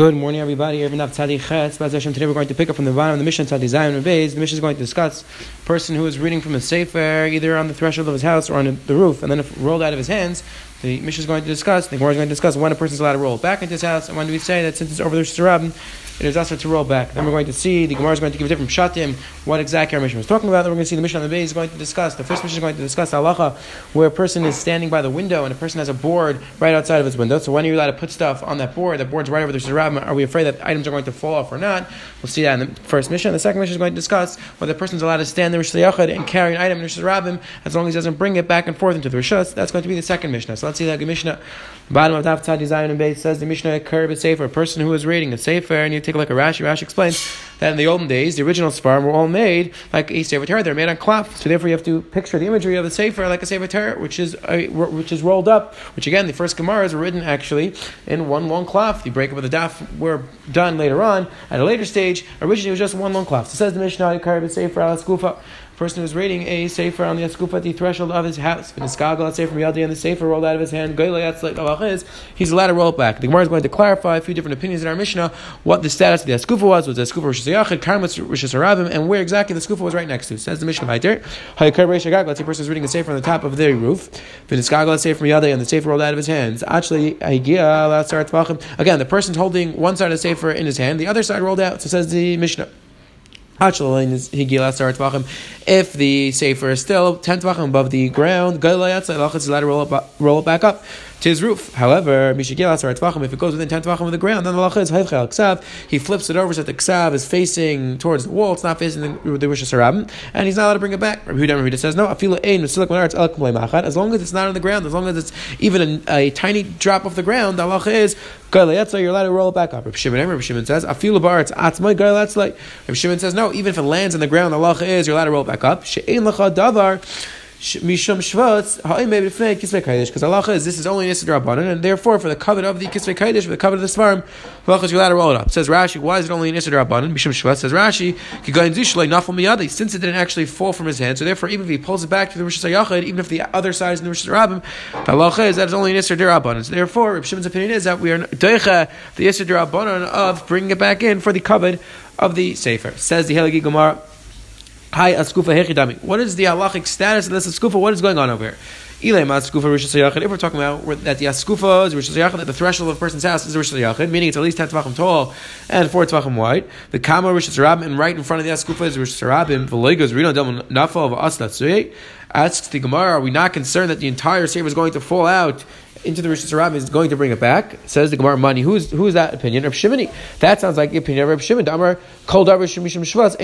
Good morning, everybody. Today we're going to pick up from the bottom of the Mishnah Tzadi. The Mishnah is going to discuss a person who is reading from a sefer either on the threshold of his house or on the roof, and then if rolled out of his hands, the Mishnah is going to discuss, the Gemara is going to discuss when a person is allowed to roll back into his house, and when do we say that since it's over the Shirabim, it is also to roll back. Then we're going to see, the Gemara is going to give a different shatim, what exactly our Mishnah was talking about. Then we're going to see the Mishnah on the Beis is going to discuss, the first Mishnah is going to discuss halacha, where a person is standing by the window and a person has a board right outside of his window. So when are you allowed to put stuff on that board? That board's right over the Shirabim. Are we afraid that items are going to fall off or not? We'll see that in the first Mishnah. The second Mishnah is going to discuss whether the person is allowed to stand the Rosh and carry an item in the Shirabim as long as he doesn't bring it back and forth into the Rishas. That's going to be the second Mishnah. So let's see that Mishnah. Bottom of Daf Tzadi Zion and Base says the Mishnah a Sefer, a person who is reading a Sefer, and you take a look at Rashi. Rashi explains that in the olden days, the original Sfarim were all made like a Sefer Torah. They're made on cloth. So therefore, you have to picture the imagery of the Sefer like a Sefer Torah, which is which is rolled up. Which again, the first Gemaras were written actually in one long cloth. The breakup of the daf were done later on at a later stage. Originally, it was just one long cloth. So says the Mishnah a Karib Sefer Al Skufa person who's reading a sefer on the askufa at the threshold of his house, and iskagal, let's say from Yadi, and the sefer rolled out of his hand, he's allowed to roll it back. The Gemara is going to clarify a few different opinions in our Mishnah what the status of the askufa was. Was the askufa Rosh Hashanah, Karmas Rosh Hashanah, and where exactly the skufa was right next to. Says the Mishnah right there. Let's say a person is reading a sefer on the top of their roof, iskagal, let's and the sefer rolled out of his hands. Actually, again, the person's holding one side of the sefer in his hand, the other side rolled out. So says the Mishnah. If the sefer is still 10 tvachim above the ground, is allowed to roll it, roll it back up to his roof. However, if it goes within 10 tvachim of the ground, then the lacha is ksav. He flips it over so that the ksav is facing towards the wall, it's not facing the, the Rosh Hashanah, and he's not allowed to bring it back. Rabbi Yehuda says, no, as long as it's not on the ground, as long as it's even a, a tiny drop off the ground, the lacha is you're allowed to roll it back up. Rabbi Shimon, Rabbi Shimon says, Afilu bar it's atzmai Rabbi Shimon says, no, even if it lands on the ground, the lacha is you're allowed to roll it back up. She'ein lacha davar. Mishum Shvatz, because Allah is, this is only Nisad Rabbanan, and therefore for the covet of the Kisvei Kaidish, for the covet of the Svarim, Allah is allowed to roll it up. Says Rashi, why is it only Nisad Rabbanan? Mishum Shvatz says Rashi, since it didn't actually fall from his hand, so therefore even if he pulls it back to the Rosh Hashanah, even if the other side is in the Rosh Hashanah, Allah is that is only Nisad Rabbanan. So therefore, Reb Shimon's opinion is that we are Deicha, the Nisad Rabbanan of bringing it back in for the covet of the Sefer. Says the Helagi Gemara, Hi, askufa hechidami. What is the halachic status of this askufa? What is going on over here? If we're talking about that the askufa is Rosh that the threshold of a person's house is Rosh meaning it's at least 10 tvachim tall and 4 tvachim wide. The kama Rosh and right in front of the askufa is Rosh Hashanah. V'legos rino del nafal of aslat Asks the Gemara, are we not concerned that the entire sefer is going to fall out into the Rosh Hashanah is going to bring it back. Says the Gemara Money. Who's who is that opinion? Reb Shimoni. That sounds like the opinion of Reb Shimon. Damar Davar Shemishim Shvaz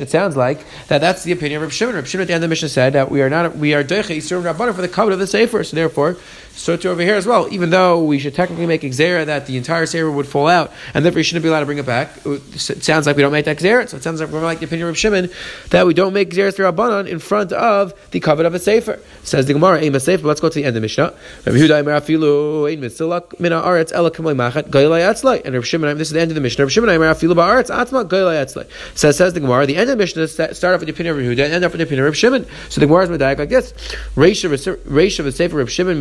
It sounds like that that's the opinion of Reb Shimon. Reb Shimon at the end of the Mishnah said that we are not we are Deicha Yisurim Rabbanim for the covenant of the Sefer. So therefore, so to over here as well. Even though we should technically make Xera that the entire Sefer would fall out, and therefore you shouldn't be allowed to bring it back. It sounds like we don't make that Xera. So it sounds like we're like the opinion of Shimon that we don't make Xera Rabbanon in front of the covenant of a Sefer. Says the Gemara, Aim a Sefer. Let's go to the end of Mishnah. And Rabbi Shimon, this is the end of the Mishnah. Rabbi Shimon. Says says the Gemara. The end of the Mishnah start off with the opinion of Rabbi Yehuda and end off with the opinion of Rabbi Shimon. So the Gemara is medayik like this: Reish of a Sefer Rabbi Shimon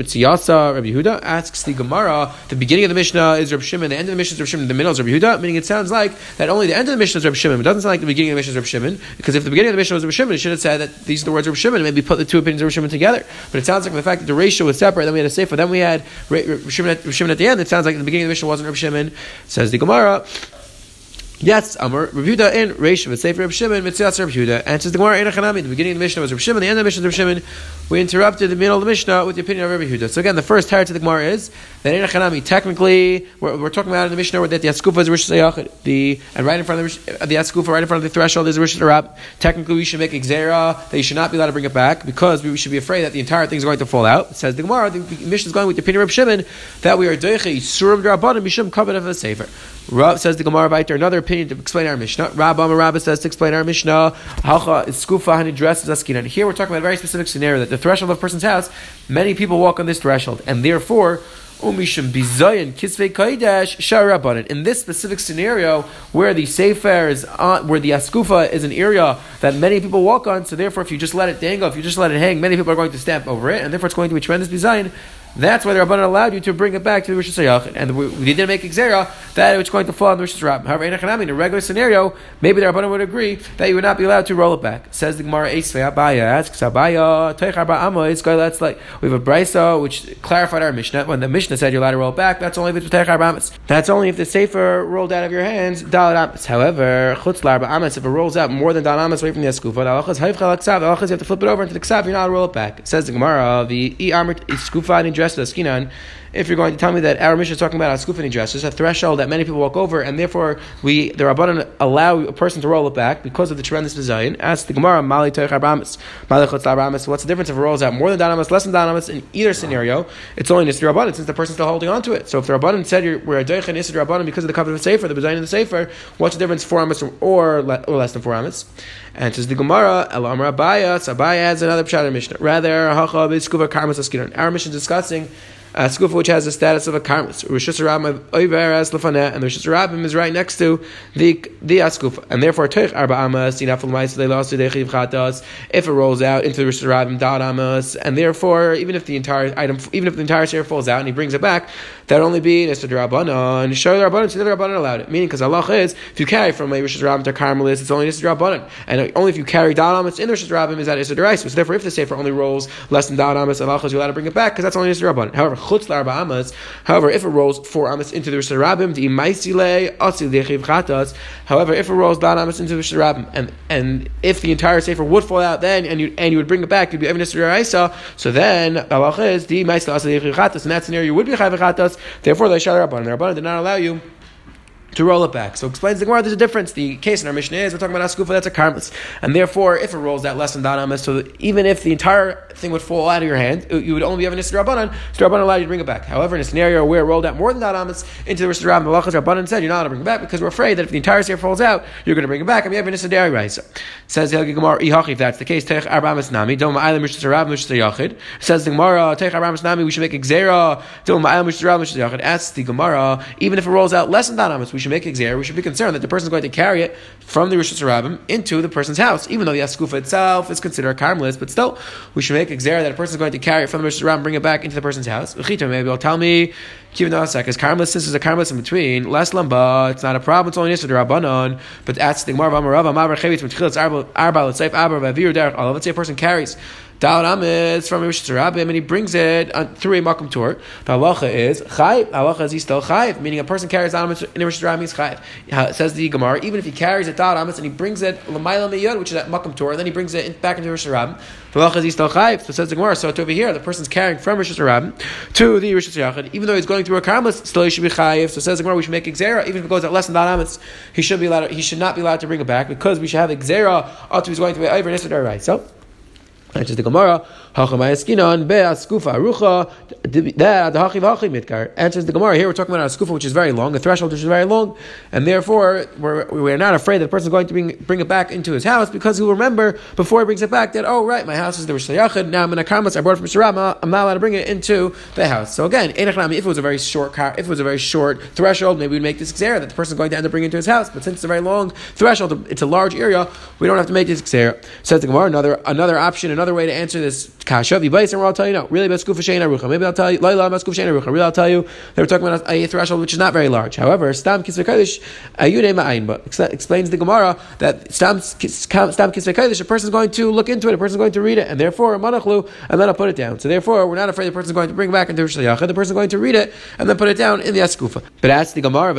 Rabbi Yehuda asks the Gemara. The beginning of the Mishnah is Rabbi Shimon. The end of the Mishnah is Rabbi Shimon. The middle is Rabbi Yehuda. Meaning it sounds like that only the end of the Mishnah is Rabbi Shimon. It doesn't sound like the beginning of the Mishnah is Rabbi Shimon because if the beginning of the Mishnah was Rabbi Shimon, it should have said that these are the words of Rabbi Shimon and maybe put the two opinions of Rabbi Shimon together. But it sounds like the fact that the ratio was separate. Then we had a Sefer. Then we had Shimon at, Shimon at the end, it sounds like the beginning of the Mishnah wasn't Reb Shimon. Says the Gemara. Yes, Amr, Rebuta in Reish of Sefer Reb Shimon, Mitzias Reb Yehuda. Answers the Gemara, in Chanami. The beginning of the Mishnah was Reb Shimon, the end of the Mishnah was Reb Shimon. We interrupted the middle of the Mishnah with the opinion of Reb Yehuda. So again, the first part of the Gemara is that in Chanami, technically, we're, we're, talking about in the Mishnah that the Askufa is Rosh the and right in front of the, uh, the Askufa, right in front of the threshold is Rosh Hashanah. Technically, we should make Xera that you should not be allowed to bring it back because we should be afraid that the entire thing is going to fall out. It says the Gemara, the Mishnah is going with the opinion of Reb Shimon that we are Deiche Surim Drabanim Mishum Kabbalah of a Sefer. Rav says the Gemara Viter, another opinion to explain our Mishnah. Rabba Rabba says to explain our Mishnah. Halcha is skufa hani dresses askin. And here we're talking about a very specific scenario that the threshold of a person's house, many people walk on this threshold, and therefore. Umishim bizayin kisvei kaidash sharabanan. In this specific scenario, where the sefer is on, where the askufa is an area that many people walk on, so therefore, if you just let it dangle, if you just let it hang, many people are going to stamp over it, and therefore it's going to be tremendous bizayin. That's why the Rabbanan allowed you to bring it back to the Rosh Hashanah. And we, didn't make Xera that is going to fall on the Rishis Rabbim. However, in a, regular scenario, maybe the Rabbanim would agree that you would not be allowed to roll it back. Says the Gemara Abaye asks Abaye that's like we have a brisa which clarified our Mishnah when the Mishnah said you're allowed to roll it back. That's only if it's Arba That's only if the sefer rolled out of your hands Dalit Amos. However, Chutz Larba Amos if it rolls out more than Dalit Amos away from the Eskufa, you have to flip it over into the Ksav. You're not to roll it back. Says the Gemara the E Eskufa and dressed the skinan if you're going to tell me that our Mishnah is talking about a dress, it's a threshold that many people walk over, and therefore we the Rabbanan allow a person to roll it back because of the tremendous design. Ask the Gemara, Mali Rabamis, Rabamis. What's the difference if it rolls out more than Danamas, less than Danamas? In either scenario, it's only Nisri Rabbanan since the person's still holding on to it. So if the Rabbanan said you're, we're a Deich and Nisri Rabbanan because of the covenant of the Sefer, the design of the Sefer, what's the difference four Amas or, or less than four Amas? And says the Gemara, Elam Rabaya, Sabaya adds another Pshat Mishnah. Rather, Hacha Karmas. Our Mishnah is discussing a skufa which has the status of a karmas. Rishus Rabbim and the Rishus Rabbim is right next to the the askufa, and therefore arba if it rolls out into the Rishus Rabbim dot and therefore even if the entire item, even if the entire share falls out and he brings it back, that only be Nista Rabbanon. Show the Rabbanon, the Rabbanon allowed it. Meaning, because Allah is, if you carry from a Rishus Rabbim to Carmelis, it's only Nista Rabbanon. And only if you carry Dal Amas in the Rishus Rabbim is that Deraisa. So therefore, if the Sefer only rolls less than Amas, Allah is allowed to bring it back because that's only Nista Rabbanon. However, Chutz Larba Amas, however, if it rolls four Amas into the Rishus Rabbim, the Imaisile, Asil Dechiv Chatas, however, if it rolls Dal Amas into the Rishus Rabbim, and, and if the entire Sefer would fall out then, and you, and you would bring it back, you'd be Nista Deraisa, so then is, the Imaisile, Asil Dechiv Chatas, in that scenario, you would be Chav Chatas, therefore, they shall Rabbanan. The Rabbanan did not allow you to roll it back. So explains the Gemara, there's a difference. The case in our Mishnah is we're talking about Askufa, that's a karmelis. And therefore, if it rolls that less than Danamas, so even if the entire thing would fall out of your hand, you would only be having a Rabbanan, Rabbanan allowed you to bring it back. However, in a scenario where it rolled out more than Danamas into the Rishis Rabban, the Rabbanan said you're not allowed to bring it back because we're afraid that if the entire seer falls out, you're going to bring it back you have a Dairy rice. Says the Gemara, if that's the case, Tech Arbamas Nami, Dom Ma'alim Rabban Rishis Yachid. Says the Gemara, Tech Arbamas Nami, we should make Xera, Dom Ma'alim Rabban Rishis Yachid. Asks the Gemara, even if it rolls out less than Danamas, we should make Xera, we should be concerned that the person is going to carry it from the Rishus Rabbim into the person's house, even though the Askufa itself is considered a karmelis, but still, we should make Xera that a person is going to carry it from the Rishus Rabbim, bring it back into the person's house. Maybe will tell me, because karmelis, since there's a karmelis in between, less lamba, it's not a problem, it's only Nisr Rabbanon, but that's the Gemara of Amarava, Chevitz, Mitchilas Arba, let's say a person carries Dal Amitz from Rosh and he brings it uh, through a Makom tour. The halacha is Chayv. Halacha is he still Chayv, meaning a person carries Dal in Rosh Rabbim, he's Chayv. It says the Gemara, even if he carries a Dal Amitz and he brings it Lamaila Meyod, which is at Makom tour, and then he brings it back into Rosh the halacha is he still Chayv. So it says the Gemara, so over here, the person's carrying from Rosh to the Rosh even though he's going through a Karmas, still he should be Chayv. So it says the Gemara, we should make Xera, even if it goes out less than Dal Amitz, he should be allowed, he should not be allowed to bring it back because we should have Xera after he's going to be over Nisr right. So, answers the Gemara. Answers the Gemara. Here we're talking about a skufa which is very long, a threshold which is very long, and therefore we're, we're not afraid that the person is going to bring, bring it back into his house because he'll remember before he brings it back that, oh, right, my house is the Rosh now I'm in a karmas, I brought it from Shirama, I'm not allowed to bring it into the house. So again, if it was a very short car, if it was a very short threshold, maybe we'd make this xera that the person is going to end up bringing into his house. But since it's a very long threshold, it's a large area, we don't have to make this xera. Says the Gemara, another, another option, another way to answer this kasha, I'll tell you no. Really, Beskuf Arucha. Maybe I'll tell you, Laila Beskuf Arucha. Really, I'll tell you they were talking about a threshold which is not very large. However, Stam Kisvei Kodesh, Ayude Ma'ayin, but explains the Gemara that Stam Stam Kodesh, a person is going to look into it, a person is going to read it, and therefore, a Manachlu, and then I'll put it down. So therefore, we're not afraid the person is going to bring back into Rosh Yachid, the person is going to read it, and then put it down in the Eskufa. But asks the Gemara,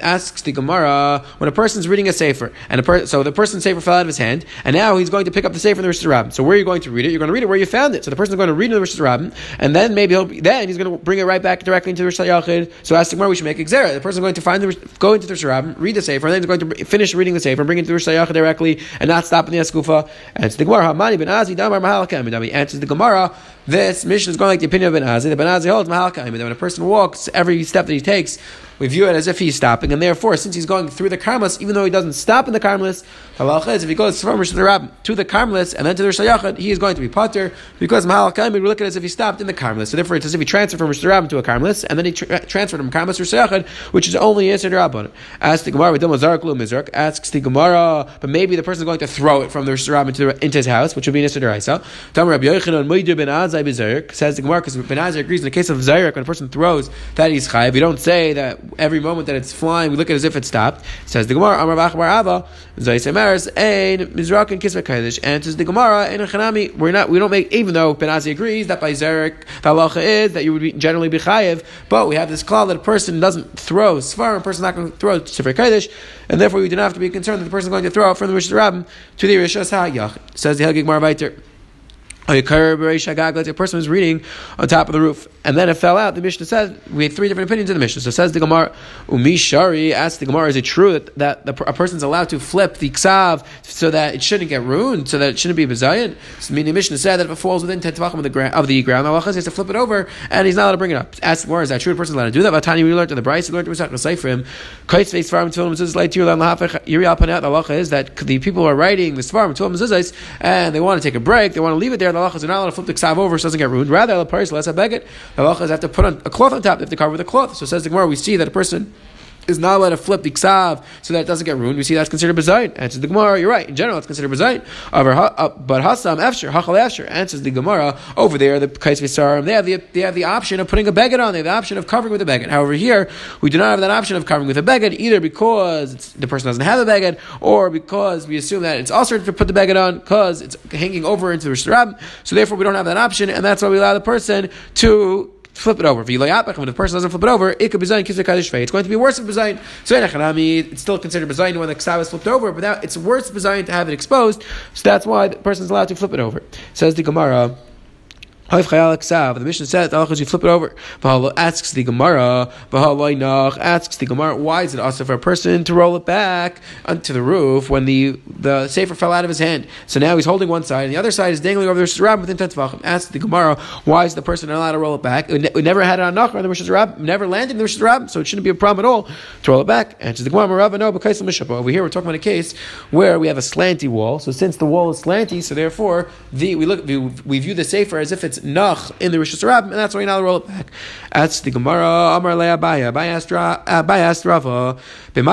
asks the Gemara, when a person is reading a Sefer, and a per- so the person's Sefer fell out of his hand, and now he's going to pick up the Sefer in the Rosh Rabbim. So where are you going to read it? You're going to read it where you found it. So the person is going to read in the Rosh Rabbim, and then maybe he'll be, then he's going to bring it right back directly into the Rosh Yachid. So ask where we should make Xera. The person is going to find the go into the Rosh Rabbim, read the Sefer, and then he's going to finish reading the Sefer and bring it to the Rosh Yachid directly, and not stop in the Eskufa. And it's the Gemara. Hamani ben Azzai Damar Mahalakam. He answers the Gemara. This Mishnah is going like the opinion of Ben Azzai. The Ben Azzai holds Mahalakam. That when a person walks, every step that he takes we view it as if he's stopping, and therefore, since he's going through the Karmelis, even though he doesn't stop in the Karmelis, halacha is if he goes from Rosh to the Karmelis and then to the Rosh he is going to be potter because Mahalakaim we look at it as if he stopped in the Karmelis. So therefore, it's as if he transferred from Rosh to a Karmelis, and then he tra- transferred from Karmelis to Rosh which is only Yisr Rabbin. Asks the Gemara, with Mizark, asks the Gemara, but maybe the person is going to throw it from the Rosh into, into his house, which would be Yisr Deraisa. Tamar Rabbi Yochanan, ben Az, says the Gemara, because Ben Azzai agrees in the case of Zayrik, when a person throws, that he's chayiv. We don't say that every moment that it's flying, we look at it as if it stopped. Says the Gemara, Amar Bachbar Abba, Zaysemeres, Ein, Mizrak and Kisva Kaddish. And says the Gemara, in a Chanami, we're not, we don't make, even though Ben Azzai agrees that by Zayrik, the halacha is that you would be, generally be chayiv, but we have this call that a person doesn't throw Sfar, a person's not going to throw Sifrei Kaddish, and therefore we do not have to be concerned that the person is going to throw from the Rishon to the Rishas HaYach. Says the Helgig Marvaiter. Oh, a person was reading on top of the roof, and then it fell out. The Mishnah says we have three different opinions in the Mishnah. So says the Gemara, Umi Shari asks the Gemara, is it true that, that the, a person's allowed to flip the ksav so that it shouldn't get ruined, so that it shouldn't be bezayin? So meaning the Mishnah said that if it falls within ten tvachim of the ground, of the ground, Allah has to flip it over, and he's not allowed to bring it up. Ask Gemara, is that true? A person's allowed to do that? Vatani, we learned in the Bryce, we learned in the Seifrim, Kaitz face farm tefillin mezuzah yiri alpanat. The halacha is that the people are writing the svarim tefillin mezuzahs and they want to take a break, they want to leave it there. The halacha is not allowed to flip the ksav over so it doesn't get ruined. Rather, the paris less a beget. The halacha is have to put on a cloth on top. They have to cover with a cloth. So says the Gemara, we see that a person is not allowed to flip the ksav so that it doesn't get ruined. We see that's considered bezayin. Answers the Gemara, you're right. In general, it's considered bezayin. Uh, but hasam efsher, hachal efsher, answers the Gemara, over there, the kais visarim, they have the they have the option of putting a beged on, they have the option of covering with a beged. However, here, we do not have that option of covering with a beged, either because the person doesn't have a beged, or because we assume that it's also to put the beged on, because it's hanging over into the Rishtarab, so therefore we don't have that option, and that's why we allow the person to flip it over. If the person doesn't flip it over, it could be zayin kisvei kaddish It's going to be worse than bezayin. So it's still considered bezayin when the ksav is flipped over, but now it's worse bezayin to have it exposed. So that's why the person is allowed to flip it over. Says the Gemara. The Mishnah says you flip it over. asks the Gemara. asks the Gemara. Why is it also for a person to roll it back onto the roof when the the sefer fell out of his hand? So now he's holding one side, and the other side is dangling over the Rosh within ten tefachim. Asks the Gemara. Why is the person allowed to roll it back? We never had it on Nachar the Rosh never landed in the Rosh so it shouldn't be a problem at all to roll it back. Answers the Gemara. No, because Over here, we're talking about a case where we have a slanty wall. So since the wall is slanty, so therefore the we look we, we view the sefer as if it's nach in the Rishus Rabbim, and that's why you're roll it back. That's the Gemara. Amar Le Abaye. Abaye asked Rava. And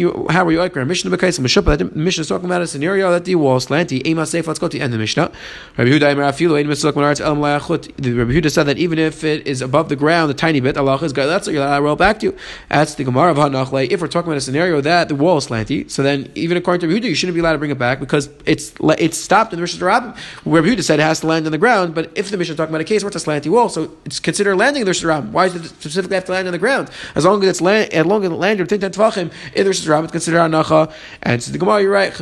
you, how are you Iker? Mishnah Bekais Mishnah. The Mishnah is talking about a scenario that the wall slanty. Ema safe. Let's go to the end of Mishnah. Rabbi Yehuda Imer Afilu. Ein Mitzvah Kmanar El Malachut. Rabbi Yehuda said that even if it is above the ground, a tiny bit, Allah is That's what you're to roll back to. That's the Gemara of Hanachle. If we're talking about a scenario that the wall is slanty, so then even according to Rabbi Yehuda, you shouldn't be allowed to bring it back because it's it's stopped in the Rishus Rabbim. Rabbi Yehuda said has to land on the ground, but if the is talking about a case where it's a slanty wall, so it's considered landing in the Rishus Why does it specifically have to land on the ground? As long as it's land, as long as it landed ten tvachim, in the Rishus it's considered anacha. And so the Gemara, you're right.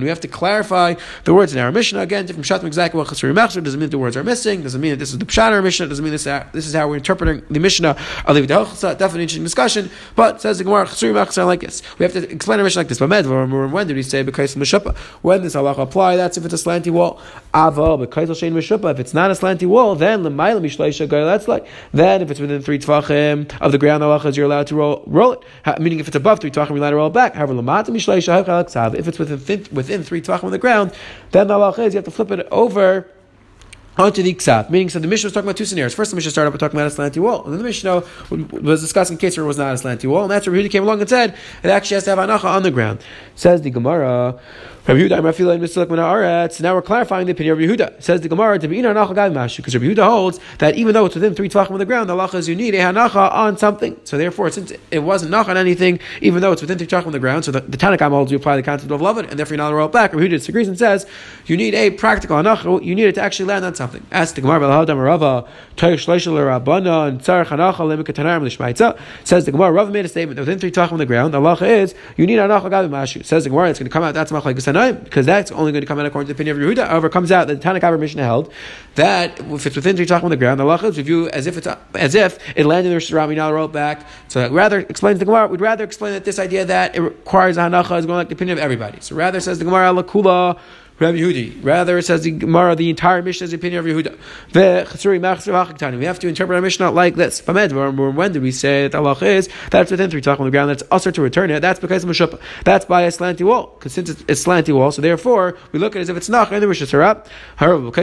We have to clarify the words in our Mishnah again. Different shatim exactly what chesur machzer doesn't mean the words are missing. Doesn't mean that this is the pshat our Mishnah. Doesn't mean this. This is how we're interpreting the Mishnah. I'll leave Definitely interesting discussion. But says the Gemara, chesur machzer like this. We have to explain our Mishnah like this. But when did he say because when does halacha apply? That's if it's a slanty wall. Aval because if it's not a slanty wall, then l'mayla mishleisha then if it's within three tvachim of the ground, you're allowed to roll roll it. Meaning if it's above three tvachim, you're allowed to roll it back. However, if it's within within three tvachim of the ground, then the halacha is you have to flip it over. Meaning, so the Mishnah was talking about two scenarios. First, the Mishnah started by talking about a slanty wall. And then the Mishnah was discussing case where it was not a slanty wall. And that's where Yehuda came along and said it actually has to have anacha on the ground. Says the Gemara, Rabbi Yehuda, now we're clarifying the opinion of Yehuda. It says the Gemara to be because Rabbi Yehuda holds that even though it's within three tvachim of the ground, the halacha is you need a hanacha on something. So therefore, since it wasn't nach on anything, even though it's within three tvachim of the ground, so the, the holds you apply the concept of loved, and therefore you're not allowed back. Rabbi Yehuda disagrees and says you need a practical hanacha. You need it to actually land on something. Ask the Gemara Rava Says the Gemara Rava made a statement that within three tvachim on the ground, the halacha is you need hanacha gabi mashu. Says the Gemara, it's going to come out. That's machlekes because that's only going to come out according to the opinion of Yehuda. However, comes out that the Tanakh Mishnah held that if it's within three talking on the ground, the lachas review as if it's as if it landed in the Rami now wrote back. So rather explains the Gemara. We'd rather explain that this idea that it requires a hanacha is going like the opinion of everybody. So rather says the Gemara lakula Rabbi Yehudi. Rather, it says the Gemara, the entire Mishnah is the opinion of Yehuda. We have to interpret our Mishnah like this. When did we say that Allah is that's within three talking on the ground that's usher to return it? That's because of Meshuppa. That's by a slanty wall. Because since it's, it's slanty wall, so therefore we look at it as if it's not in the Rishas Harab. However, if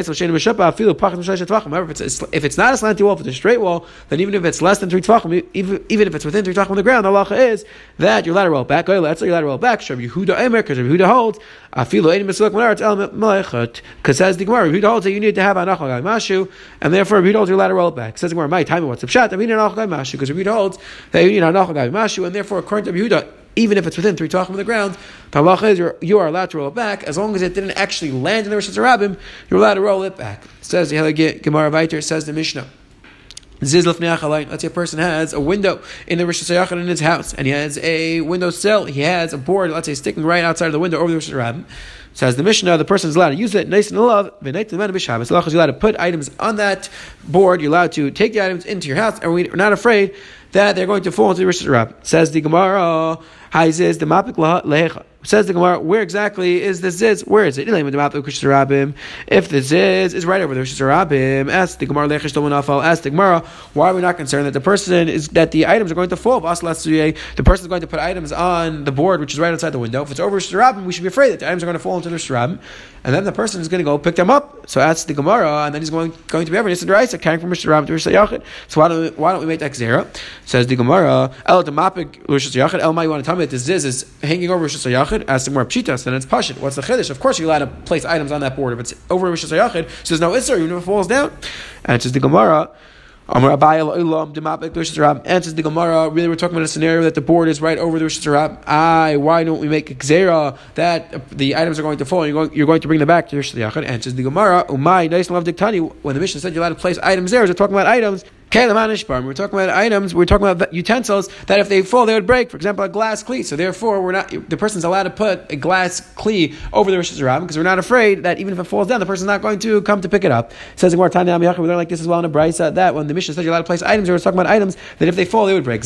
it's if it's not a slanty wall, if it's a straight wall, then even if it's less than three tvachim, even, even if it's within three tvachim on the ground, Allah is that you're allowed roll back. That's to roll back. Rabbi Yehuda Emer, because Rabbi Yehuda holds. Because says the Gemara, Rabbi holds that you need to have anachal mashu, and therefore Rabbi holds allowed to roll back. Says the Gemara, my time what's the pshat? I mean anachal mashu because Rabbi holds that you need anachal mashu, and therefore according to Rabbi even if it's within three tachim of the ground, halacha is you're, allowed to roll it back as long as it didn't actually land in the Rosh Hashanah You're allowed to roll it back. Says the Gemara Viter says the Mishnah. Let's say a person has a window in the Rosh Hashanah in his house, and he has a window sill. He has a board, let's say, sticking right outside of the window over the Rosh Hashanah. Says the Mishnah, the person is allowed to use it, nice and love, bishabes, you're allowed to put items on that board, you're allowed to take the items into your house, and we're not afraid that they're going to fall into the Rosh Hashanah. Says the Gemara, Haizis, the Mapik Lehecha. Says the Gemara, where exactly is the ziz? Where is it? If the ziz is right over the Rabim, ask the Gemara, ask the Gemara, why are we not concerned that the person is that the items are going to fall? The person is going to put items on the board, which is right outside the window. If it's over Rabim, we should be afraid that the items are going to fall into the Rabim, and then the person is going to go pick them up. So ask the Gemara, and then he's going going to be ever Raisa, carrying from Mr. Rabim to Mr. Yachid. So why don't we, why don't we make that Xera? Says the Gemara, El Damapik El you want to tell me that the ziz is hanging over Rishas Yachid? Yachid, as more pshitas, then it's pashit. What's the chiddush? Of course, you're allowed to place items on that board. If it's over Rishas Yachid, so there's no isser, even if it falls down. And it's just the Gemara. Answers the Gemara. Really, we're talking about a scenario that the board is right over the Rosh Hashanah. I, why don't we make a gzera that the items are going to fall you're going, you're going to bring them back to Rosh Hashanah? Answers the Gemara. Umay, nice love diktani. When the Mishnah said you're allowed to place items there, we're talking about items we're talking about items, we're talking about utensils that if they fall, they would break. For example, a glass cleat. So therefore, we're not the person's allowed to put a glass cleat over the Rosh Hashanah because we're not afraid that even if it falls down, the person's not going to come to pick it up. It says in we learn like this as well in a brisa that when the Mishnah says you're allowed to place items, we're talking about items that if they fall, they would break.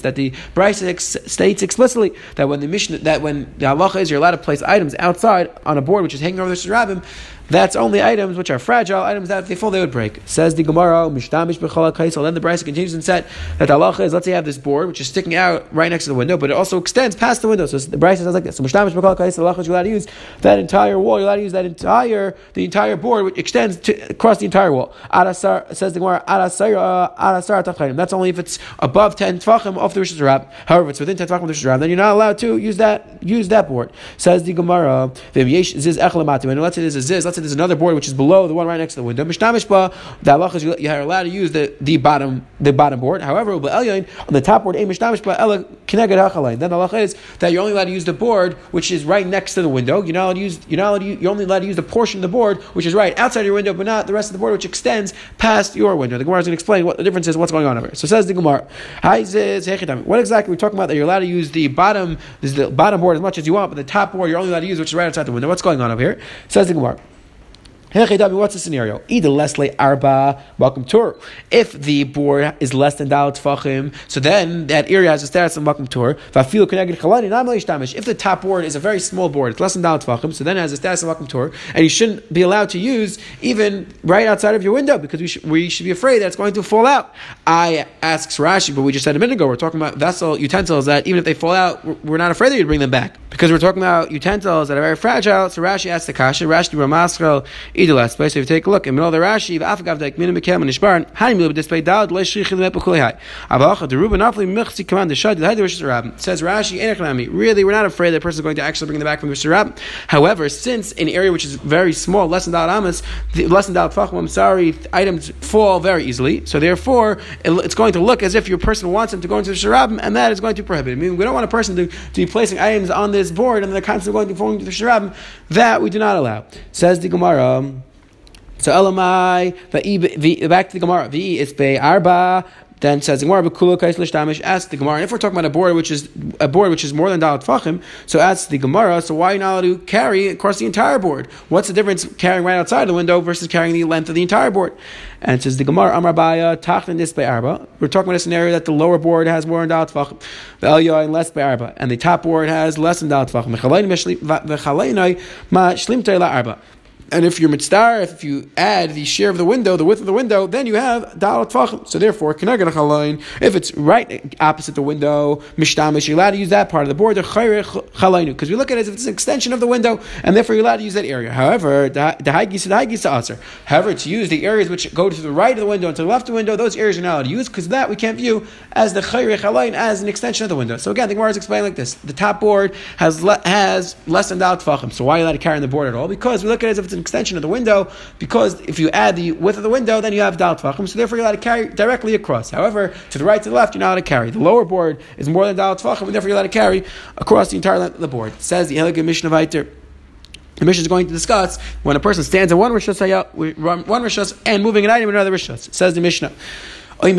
That the brisa states explicitly that when the Mishnah that when the halacha is you're allowed to place items outside on a board which is hanging over the Rosh that's only items which are fragile, items that if they fall, they would break. Says the Gemara, Mishtamish B'chala Kaisel. Then the Brisa continues and said that the halacha is, let's say you have this board, which is sticking out right next to the window, but it also extends past the window. So the Brisa says like this. So Mishtamish B'chala Kaisel, the halacha is you're allowed to use that entire wall, you're allowed to use that entire, the entire board, which extends to, across the entire wall. Adasar, says the Gemara, Adasar, Adasar Tachayim. That's only if it's above 10 Tvachim of the Rosh Hashanah. However, if it's within 10 Tvachim of the Rosh Hashanah, then you're not allowed to use that, use that board. Says the Gemara, Ziz Echlamatu. And let's say there's a Ziz, let's say there's another board which is below the one right next to the window. Mishnamish ba, the halacha is you are allowed to use the, the bottom the bottom board. However, on the top board. Then the halacha is that you're only allowed to use the board which is right next to the window. You're not allowed to use you're not allowed to you're only allowed to use the portion of the board which is right outside your window, but not the rest of the board which extends past your window. The Gemara is going to explain what the difference is, what's going on over here. So says the Gemara, what exactly we're talking about? That you're allowed to use the bottom, the bottom board as much as you want, but the top board you're only allowed to use which is right outside the window. What's going on over here? Says the Gemara. What's the scenario? Either less Leslie Arba, welcome tour. If the board is less than Dalit Fachim, so then that area has a status of welcome tour. Vafil connected chalani not If the top board is a very small board, it's less than Dalit Fachim, so then it has a status of welcome tour, and you shouldn't be allowed to use even right outside of your window because we, sh- we should be afraid that it's going to fall out. I asks Rashi, but we just said a minute ago, we're talking about vessel utensils that even if they fall out, we're not afraid that you'd bring them back because we're talking about utensils that are very fragile. So Rashi asks the Kasha, Rashi Ramaskal, either last place. If you take a look in the middle of the Rashi, Afagav Dek Minim Bekem and Ishbaran, Hani Milu Display Dad Le Shrichil Mepukuli Hai. Avacha the Ruben Afli Michzi Command the Shad the Haider Rosh Rab says Rashi Enechnami. Really, we're not afraid that the person is going to actually bring them back from the Rosh Rab. However, since an area which is very small, less than Dal Amas, less than Dal Tvachim, I'm sorry, items fall very easily. So therefore, it's going to look as if your person wants them to go into the Sharab, and that is going to prohibit. I mean, we don't want a person to, to be placing items on this board and they're constantly going to fall into the Sharab. That we do not allow. Says the Gemara. So Elamai, back to the Gemara. V Be Arba. Then says Gemara, "Bekula kais l'shtamish." Ask the Gemara, and if we're talking about a board which is a board which is more than dalat fachim, so ask the Gemara, so why not to carry across the entire board? What's the difference carrying right outside the window versus carrying the length of the entire board? And it says the Gemara, Amar Baya, Tachin this Arba. We're talking about a scenario that the lower board has more than dalat fachim, the Elyoy less by Arba, and the top board has less than dalat fachim. Arba. And if you're mitzvah, if you add the share of the window, the width of the window, then you have dal tvachim. So therefore, if it's right opposite the window, mishtamish, you're allowed to use that part of the board, because we look at it as if it's an extension of the window, and therefore you're allowed to use that area. However. However, to use the areas which go to the right of the window and to the left of the window, those areas are not allowed to use because that we can't view as the chayre as an extension of the window. So again, the Gemara is explaining like this: the top board has le- has less than dal tefachim. So why are you allowed to carry on the board at all? Because we look at it as if it's an extension of the window. Because if you add the width of the window, then you have dal tefachim. So therefore, you're allowed to carry directly across. However, to the right to the left, you're not allowed to carry. The lower board is more than dal tefachim, and therefore you're allowed to carry across the entire length of the board. It says the Elegant Mishnah of Viter. The Mishnah is going to discuss when a person stands in one rishos, one rishos, and moving an item in another rishos. It says the Mishnah. A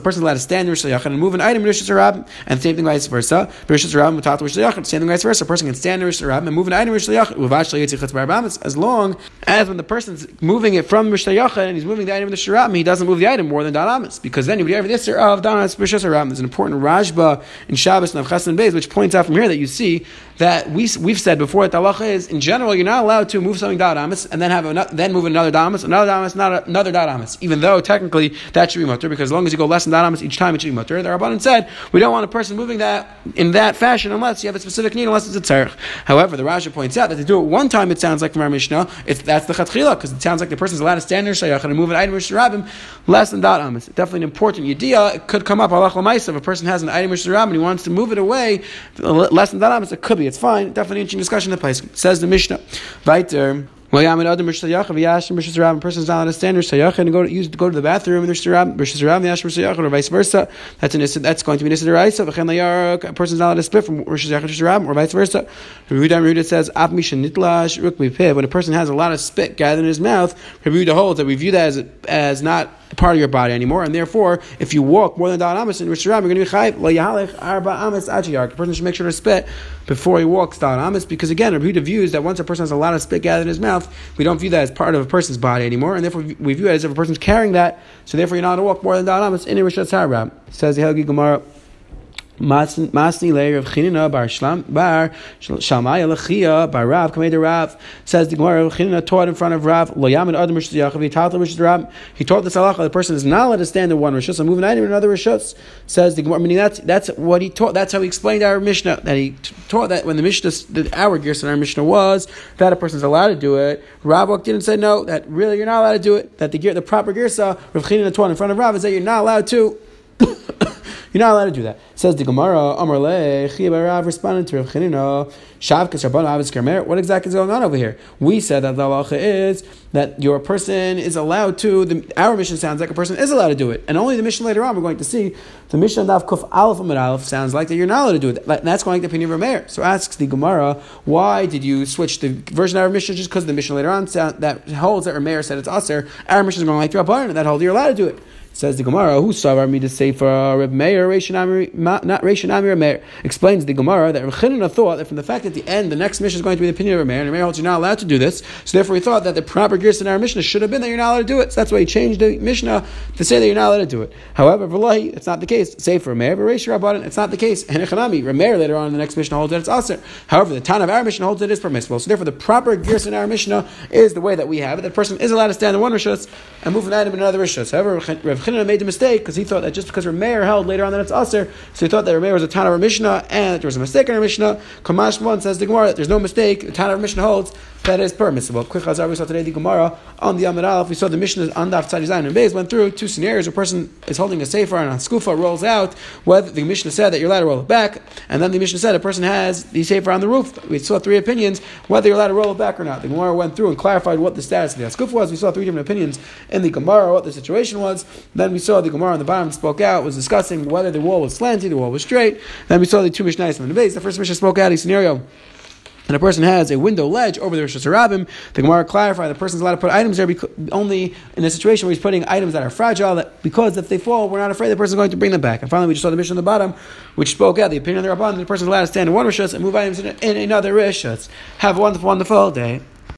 person allowed to stand in Yachid and move an item in Rabim, and same thing vice versa. Rishas Rabim Matatul Rishas Yachid, same thing vice versa. A person can stand in Rabim and move an item in Rishas Yachid as long as when the person's moving it from Rishas Yachid and he's moving the item in the Rabim, he doesn't move the item more than Danamis, because then you would have the this of Danamis Rishas Rabim. There's an important Rashba in Shabbos and Avchas and Beis which points out from here that you see that we we've said before that the halacha is in general you're not allowed to move something da'amis and then have a, then move another da'amis, another da'amis, not another da'amis, even though technically that should be mutter because as long as you go less than da'amis each time it should be mutter. The Rabbanan said we don't want a person moving that in that fashion unless you have a specific need, unless it's a tzarech. However, the Rashi points out that to do it one time it sounds like from our Mishnah, it's, that's the chatchila because it sounds like the person is allowed to stand there shayach and move an item rabim less than da'amis. Definitely an important idea. It could come up halach if a person has an item rabim and he wants to move it away less than da'amis. It could be. It's fine. Definitely interesting discussion in the place. Says the Mishnah. Weiter. Well, yeah, I'm an other Mishra Yachav, Yashim, Mishra Rab, a person's not on a standard Sayach, and go to, use, go to the bathroom, and Mishra Rab, Mishra Rab, Yashim, Mishra Yachav, or vice versa. That's, an, that's going to be Nisa Deraisa, V'chen Layarok, a person's not allowed to split from Mishra Yachav, Mishra Rab, or vice versa. Rabbi Yehuda says, Ap Misha Nitlash, Ruk when a person has a lot of spit gathered in his mouth, Yehuda holds that we view that as, as not part of your body anymore, and therefore, if you walk more than Dal Amis in Rosh you're going to be Chayiv, La Yahalech, Arba Amis, Achiyark. The person should make sure to spit before he walks Dal Amis, because again, Rabbi views that once a person has a lot of spit gathered in his mouth, we don't view that as part of a person's body anymore, and therefore we view it as if a person's carrying that, so therefore you're not going to walk more than Dal Amis in Rosh Hashanah. Says the Helgi Gemara. Masni layer of Chinina bar Shlam bar Shalmaya Lechia bar Rav Kamei Rav says the Gemara Chinina taught in front of Rav Lo Adam Rishus Yachav he taught the Rishus Rav he taught this halacha the person is not allowed to stand in one Rishus and move an item in another Rishus says the Gemara meaning that's that's what he taught that's how he explained our Mishnah that he taught that when the Mishnah the our Gerson our Mishnah was that a person is allowed to do it. Rav walked in and said no that really you're not allowed to do it that the the proper Gersa Rav Chinina taught in front of Rav is that you're not allowed to you're not allowed to do that. Says the Gemara, Amar Rav responded to Rav Chanina, Shavkas Rabban. What exactly is going on over here? We said that the halacha is that your person is allowed to, the, our Mishnah sounds like a person is allowed to do it. And only the Mishnah later on, we're going to see, the Mishnah of Kuf Aleph Amid Aleph sounds like that you're not allowed to do it. That's going to the opinion of Rameir. So asks the Gemara, why did you switch the version of our Mishnah just because the Mishnah later on sound, that holds that Rameir said it's Aser, our Mishnah is going like the Rabban, and that holds you're allowed to do it. Says the Gemara, who saw me to say for Reb Meir, not Reish Amir Meir. Explains the Gemara that Reb thought that from the fact at the end the next Mishnah is going to be the opinion of Reb Meir, and Reb Meir holds you're not allowed to do this. So therefore, he thought that the proper gears in our Mishnah should have been that you're not allowed to do it. So that's why he changed the Mishnah to say that you're not allowed to do it. However, V'lahi, it's not the case. Say for Meir, Reish Rabbanan, it's not the case. And Echanami, Reb Meir later on in the next Mishnah holds that it's Aser. However, the town of our Mishnah holds that it is permissible. So therefore, the proper gears in our Mishnah is the way that we have it. That person is allowed to stand in one Rishus and move an item in another Rishus. However, Reb Chinina made the mistake because he thought that just because Rameir held later on that it's Aser, so he thought that Rameir was a Tana of Mishnah and there was a mistake in our Mishnah. Kamash 1 says the Gemara that there's no mistake, the Tana of Mishnah holds that is permissible. Quick Chazar, we saw today the Gemara on the Amid Aleph, we saw the Mishnah on the Aftzad Zayin and Beis went through two scenarios. A person is holding a sefer and a skufa rolls out, whether the Mishnah said that you're allowed to roll it back, and then the Mishnah said a person has the sefer on the roof. We saw three opinions whether you're allowed to roll it back or not. The Gemara went through and clarified what the status of the skufa was. We saw three different opinions in the Gemara, what the situation was. Then we saw the Gemara on the bottom spoke out, was discussing whether the wall was slanty, the wall was straight. Then we saw the two Mishnahs from the base. The first Mishnah spoke out a scenario and a person has a window ledge over the Rosh Hashanah, the Gemara clarified the person's allowed to put items there because, only in a situation where he's putting items that are fragile, that because if they fall, we're not afraid the person's going to bring them back. And finally, we just saw the Mishnah on the bottom, which spoke out the opinion of the Rabban, the person's allowed to stand in one Rishas and move items in, in another Rishas. Have a wonderful, wonderful day.